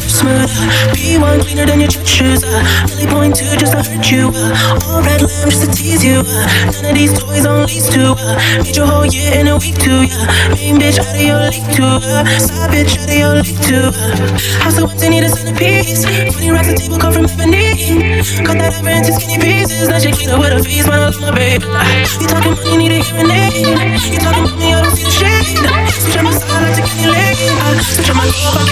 so smooth. P1 cleaner than your church shoes. Really uh, point two just to hurt you. Uh, All red lamb just to tease you. Uh, none of these toys on lease two. Made your whole year in a week too. Main bitch out of your league too. Side bitch out of your league too. House so empty, need a centerpiece. 20 racks of table come from ebony. Cut that ever into skinny pieces. She clean up with a face, I love my baby. You talking money, need a hearing aid. You talking me, I don't see the shade. Switch on my side, I take any lane. Switch on my love,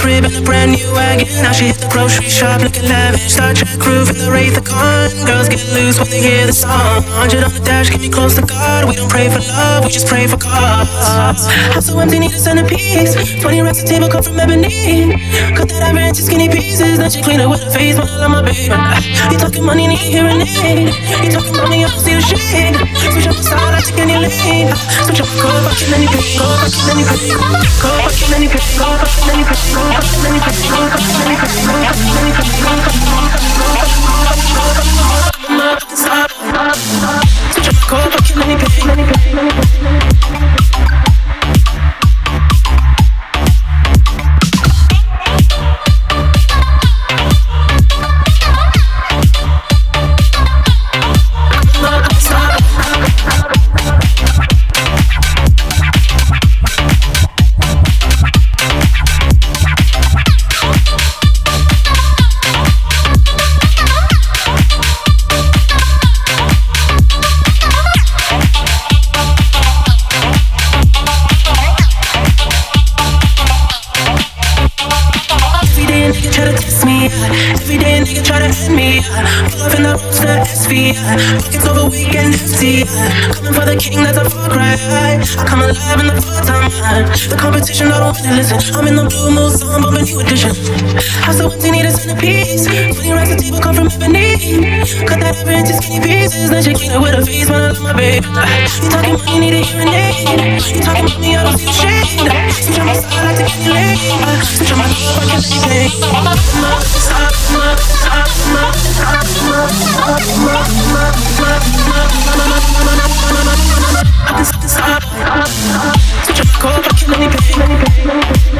crib in a brand new wagon. Now she hit the grocery shop looking lavish. Star Trek crew from the Wraith of Khan. Girls get loose when they hear the song. 100 on the dash, get me close to God. We don't pray for love, we just pray for cause. House so empty, need a centerpiece. 20 racks of table cut from ebony. Cut that ever into skinny pieces. Then she clean it with her face, but I love my baby. You talking money, need hearing aid. You talking money, I don't see a shade. Switch up the side, I take any lane. Switch up the car, I can any pain. Go, I can any pain. Go, I can any pain. Go, I can any pain. Go, I can any pain. Go, I can any pain. Go, I can any pain. Go, I can any pain. Switch Pockets over weekend empty. Coming for the king, that's a far cry. I come alive in the full time. The competition, I don't wanna listen. I'm in the blue mood, so I'm bumping new edition. House so empty, need a centerpiece. 20 racks of table come from ebony. Cut that ever into skinny pieces. Then she it with a face when I love my baby. You talking money, need a hearing aid. You talking about side, I take any lane. Switch on my love, I can't anything.